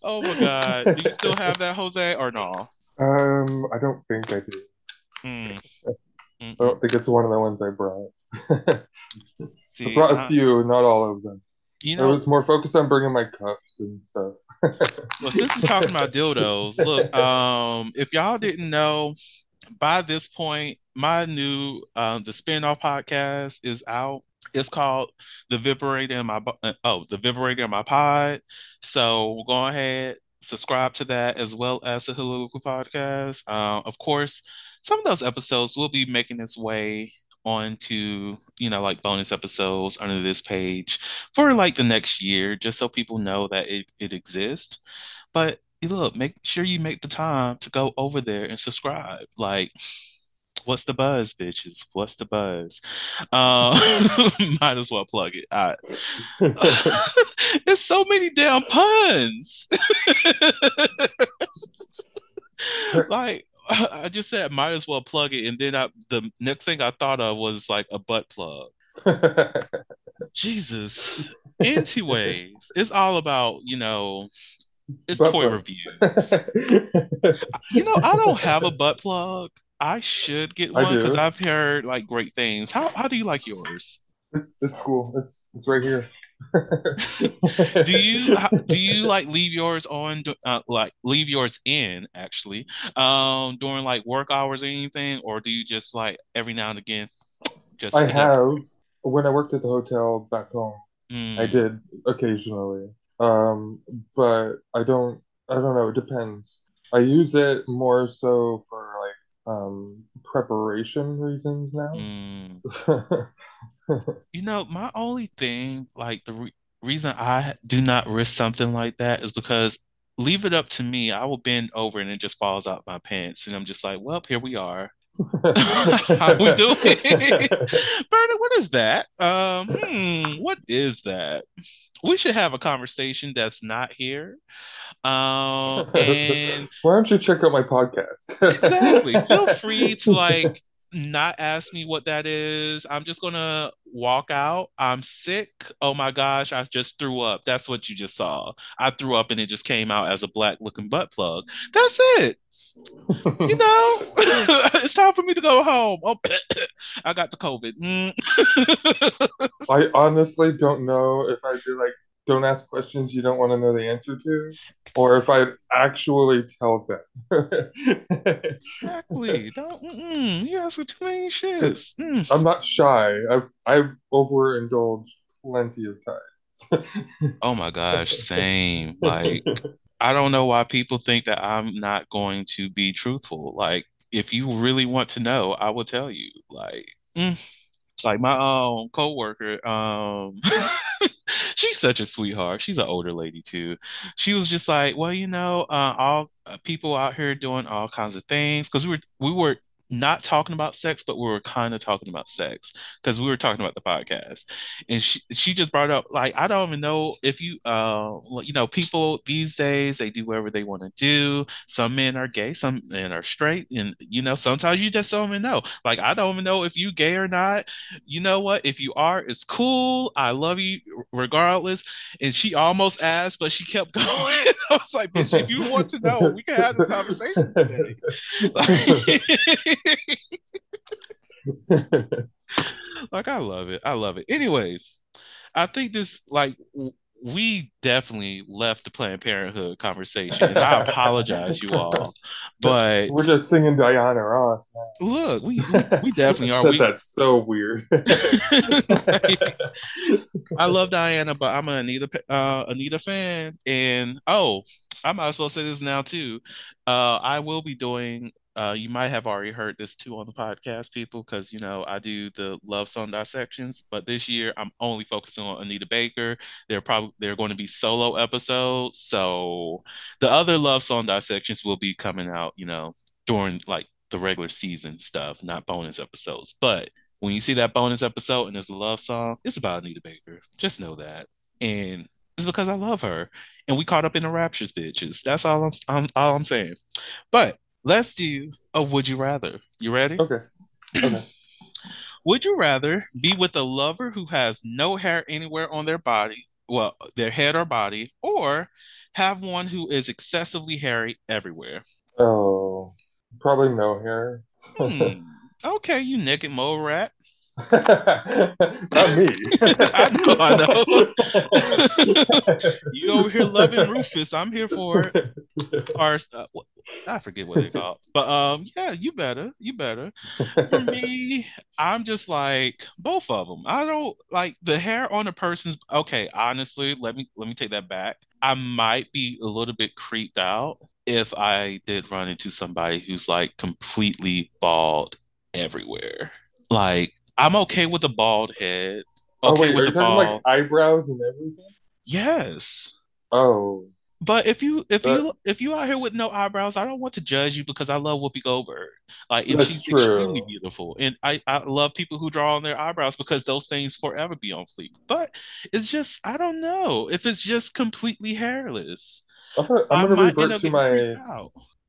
oh my God. Do you still have that, Jose, or no? um, I don't think I do. Mm. I don't think it's one of the ones I brought. See, I brought a few, not all of them. You I was more focused on bringing my cups and stuff. Well, since we're talking about dildos, look, um, if y'all didn't know, by this point, my new um the spin-off podcast is out. It's called The Viberator in My uh, oh, The Viberator in My Pod. So go ahead, subscribe to that as well as the Heauxliloquy podcast. Uh, of course, some of those episodes will be making its way onto, you know, like bonus episodes under this page for like the next year, just so people know that it, it exists. But look, make sure you make the time to go over there and subscribe. Like, what's the buzz, bitches? What's the buzz? Uh, might as well plug it. I, it's so many damn puns. like I just said, might as well plug it, and then I, the next thing I thought of was like a butt plug. Jesus. Anyways, it's all about, you know, it's Butt toy plugs. reviews. You know, I don't have a butt plug. I should get one because. I've heard like great things. How how do you like yours? it's it's cool. It's it's right here. Do you do you like leave yours on uh, like leave yours in actually um during like work hours or anything, or do you just like every now and again just I get up? have when I worked at the hotel back home. Mm, I did occasionally. Um, but I don't I don't know, it depends. I use it more so for like um preparation reasons now. mm. You know, my only thing, like the re reason I do not risk something like that is because leave it up to me, I will bend over and it just falls out my pants, and I'm just like, well, here we are. How we doing? Bernard, what is that? Um, hmm, what is that? We should have a conversation that's not here. Um, and Why don't you check out my podcast? exactly, feel free to like not ask me what that is. I'm just gonna walk out. I'm sick. Oh my gosh, I just threw up. That's what you just saw. I threw up and it just came out as a black looking butt plug. That's it. You know, it's time for me to go home. Oh, I got the COVID. Mm. I honestly don't know if I'd be like don't ask questions you don't want to know the answer to, or if I'd actually tell them. Exactly. Don't. Mm-mm, you ask too many shits. Mm. I'm not shy. I've I've overindulged plenty of times. Oh my gosh, same. Like, I don't know why people think that I'm not going to be truthful. Like, if you really want to know, I will tell you. Like, mm. like my um coworker, um, she's such a sweetheart. She's an older lady too. She was just like, well, you know, uh, all uh, people out here doing all kinds of things because we were we were not talking about sex, but we were kind of talking about sex because we were talking about the podcast, and she she just brought up like I don't even know if you uh you know people these days they do whatever they want to do. Some men are gay, some men are straight, and you know sometimes you just don't even know. Like I don't even know if you gay or not. You know what? If you are, it's cool. I love you regardless. And she almost asked, but she kept going. I was like, bitch, if you want to know, we can have this conversation today. like I love it. I love it. Anyways, I think this like w- we definitely left the Planned Parenthood conversation, and I apologize, you all. But We're just singing Diana Ross. now. look, we we, definitely are. We, that's so weird. I love Diana, but I'm an Anita uh, Anita fan, and oh, I might as well say this now too. Uh, I will be doing. Uh, you might have already heard this too on the podcast, people, because you know I do the love song dissections. But this year, I'm only focusing on Anita Baker. They're probably they're going to be solo episodes, so the other love song dissections will be coming out, you know, during like the regular season stuff, not bonus episodes. But when you see that bonus episode and there's a love song, it's about Anita Baker. Just know that. And it's because I love her. And we caught up in the raptures, bitches. That's all I'm, I'm all I'm saying. But let's do a would you rather. You ready? okay. Okay. Would you rather be with a lover who has no hair anywhere on their body, well, their head or body, or have one who is excessively hairy everywhere? Oh, probably no hair. Hmm. Okay, you naked mole rat. Not me. I know, I know. You over here loving Rufus. I'm here for it. Or uh, I forget what they call. But um, yeah, you better, you better. For me, I'm just like both of them. I don't like the hair on a person's. Okay, honestly, let me let me take that back. I might be a little bit creeped out if I did run into somebody who's like completely bald everywhere. Like I'm okay with a bald head. Oh Okay wait, with the bald. like eyebrows and everything? Yes. Oh, But if you if But- you if you out here with no eyebrows, I don't want to judge you because I love Whoopi Goldberg. Like and she's true. extremely beautiful. And I, I love people who draw on their eyebrows because those things forever be on fleek. But it's just I don't know if it's just completely hairless. I'm gonna, I'm gonna revert to my.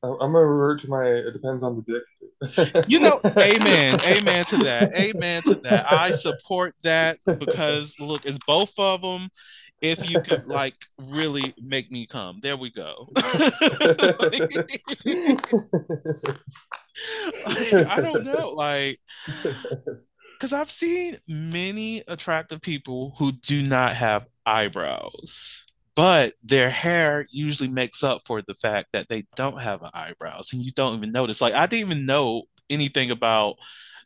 I'm gonna revert to my. It depends on the dick. You know, amen, amen to that, amen to that. I support that because look, it's both of them. If you could like really make me come, there we go. Like, I don't know, like, because I've seen many attractive people who do not have eyebrows, but their hair usually makes up for the fact that they don't have eyebrows, and you don't even notice. Like, I didn't even know anything about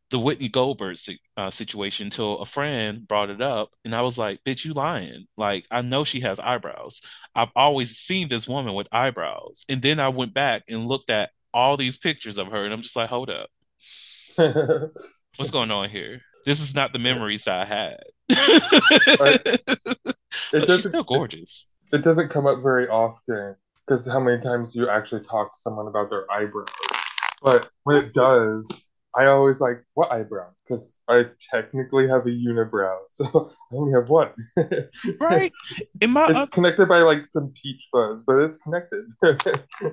the Whoopi Goldberg uh, situation until a friend brought it up, and I was like, "Bitch, you lying!" Like, I know she has eyebrows. I've always seen this woman with eyebrows, and then I went back and looked at all these pictures of her, and I'm just like, "Hold up." What's going on here? This is not the memories that I had. It But she's still gorgeous. It doesn't come up very often because how many times do you actually talk to someone about their eyebrows? But when it does, I always like, what eyebrows? Because I technically have a unibrow, so I only have one. Right? In my It's oth- connected by like some peach fuzz, but it's connected.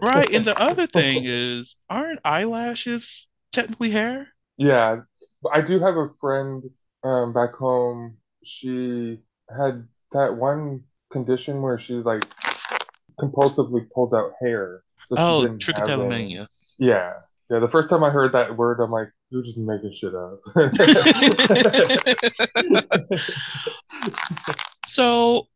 right, and the other thing is, aren't eyelashes technically hair? Yeah, I do have a friend um back home. She had that one condition where she like compulsively pulls out hair. So Oh, didn't have any. trichotillomania. Yeah. Yeah, the first time I heard that word, I'm like, you're just making shit up. So,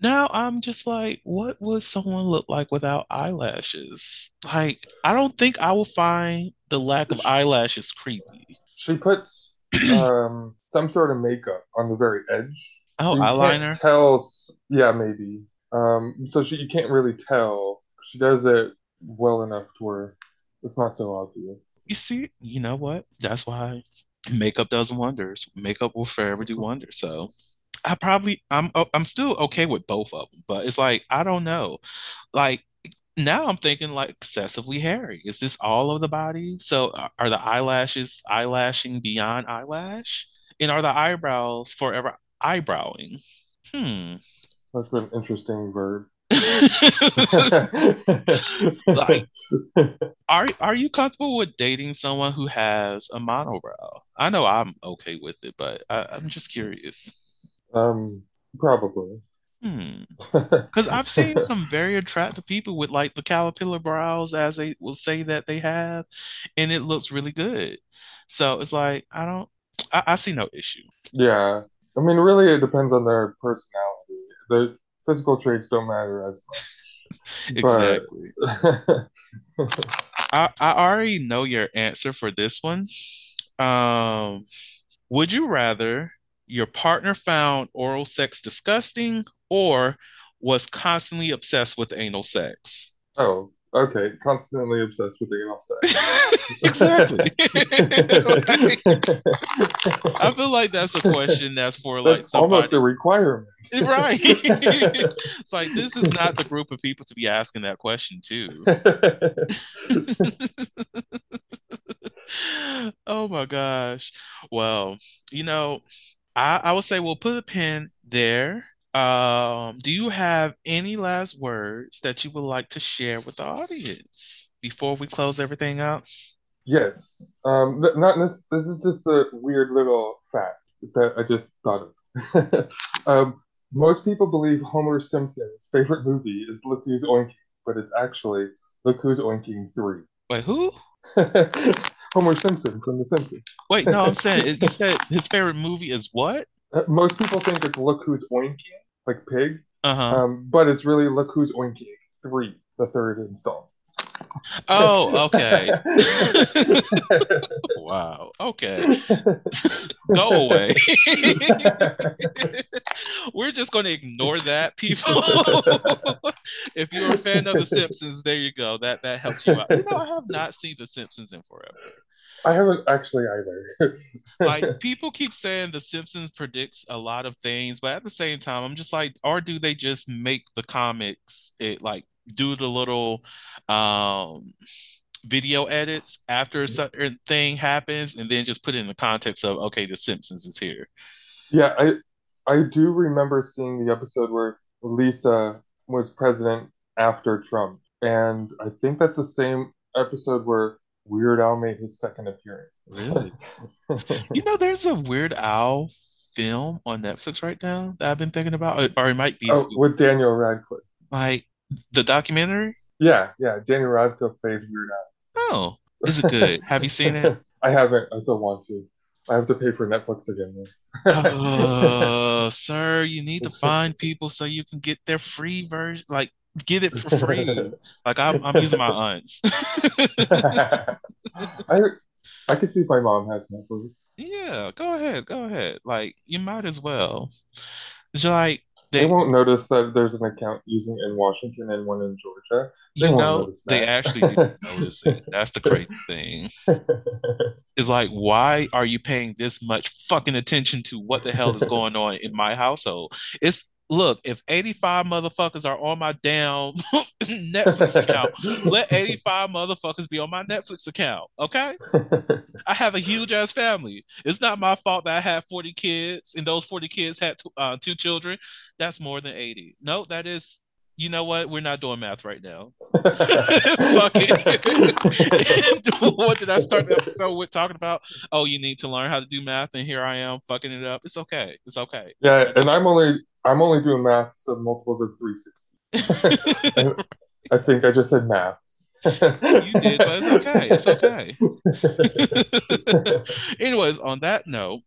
now I'm just like, what would someone look like without eyelashes? Like, I don't think I will find the lack of eyelashes creepy. She puts um, some sort of makeup on the very edge. Oh, You eyeliner. tell. Yeah, maybe. Um, so she you can't really tell. She does it well enough to where it's not so obvious. You see, you know what? That's why makeup does wonders. Makeup will forever do wonders. So I probably I'm oh, I'm still okay with both of them, but it's like I don't know. Like now I'm thinking like excessively hairy. Is this all of the body? So are the eyelashes eyelashing beyond eyelash? And are the eyebrows forever eyebrowing? Hmm. That's an interesting verb. Like, are are you comfortable with dating someone who has a monobrow? I know I'm okay with it, but I, I'm just curious. um, probably. Hmm. Because I've seen some very attractive people with like the caterpillar brows, as they will say that they have, and it looks really good. So it's like I don't, I, I see no issue. Yeah. I mean, really, it depends on their personality. Their physical traits don't matter as much. But Exactly. I, I already know your answer for this one. Um, would you rather your partner found oral sex disgusting or was constantly obsessed with anal sex? oh, okay. Constantly obsessed with anal sex. Exactly. I feel like that's a question that's for like That's almost a requirement. right? It's like this is not the group of people to be asking that question to. Oh my gosh. Well, you know, I, I would say we'll put a pin there. Um, do you have any last words that you would like to share with the audience before we close everything out? Yes. Um, not this. This is just a weird little fact that I just thought of. um, most people believe Homer Simpson's favorite movie is Look Who's Oinking, but it's actually Look Who's Oinking 3. Wait, who? Homer Simpson from The Simpsons. Wait, no, I'm saying you said his favorite movie is what? Uh, Most people think it's Look Who's Oinking, like pig, Uh-huh. um, but it's really Look Who's Oinking 3, the third install. Oh, okay. Wow. Okay. Go away. We're just going to ignore that, people. If you're a fan of The Simpsons, there you go. That that helps you out. You know, I have not seen The Simpsons in forever. I haven't actually either. Like people keep saying The Simpsons predicts a lot of things, but at the same time, I'm just like, or do they just make the comics it like do the little um video edits after a certain thing happens and then just put it in the context of okay, The Simpsons is here. Yeah, I I do remember seeing the episode where Lisa was president after Trump, and I think that's the same episode where Weird Al made his second appearance. Really? You know, there's a Weird Al film on Netflix right now that I've been thinking about, or- or it might be Oh, with Daniel Radcliffe. like the documentary. Yeah, yeah, Daniel Radcliffe plays Weird Al. Oh, is it good? Have you seen it? I haven't. I still want to. I have to pay for Netflix again. Oh, sir, you need to find people so you can get their free version, like get it for free. Like I'm, I'm using my aunts. I I could see if my mom has Netflix. Yeah, go ahead, go ahead. Like you might as well. It's like They they, won't notice that there's an account using in Washington and one in Georgia. They you know, they actually notice it. That's the crazy thing. It's like, why are you paying this much fucking attention to what the hell is going on in my household? It's look, if 85 motherfuckers are on my damn Netflix account, let 85 motherfuckers be on my Netflix account, okay? I have a huge ass family. It's not my fault that I have 40 kids and those 40 kids had two, uh, two children. That's more than 80. No, that is, you know what? We're not doing math right now. Fuck it. what did I start the episode with talking about? Oh, you need to learn how to do math, and here I am fucking it up. It's okay. It's okay. Yeah, and I'm only I'm only doing math of multiples of 360. I think I just said math. You did, but it's okay. It's okay. Anyways, on that note,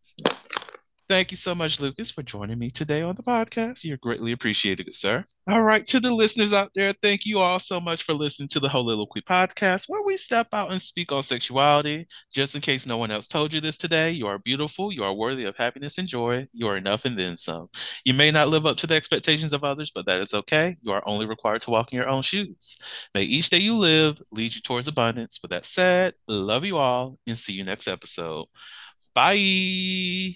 Thank you so much, Lucas, for joining me today on the podcast. You're greatly appreciated, sir. All right, to the listeners out there, thank you all so much for listening to the Heauxliloquy podcast, where we step out and speak on sexuality. Just in case no one else told you this today, you are beautiful, you are worthy of happiness and joy, you are enough and then some. You may not live up to the expectations of others, but that is okay. You are only required to walk in your own shoes. May each day you live lead you towards abundance. With that said, love you all and see you next episode. Bye.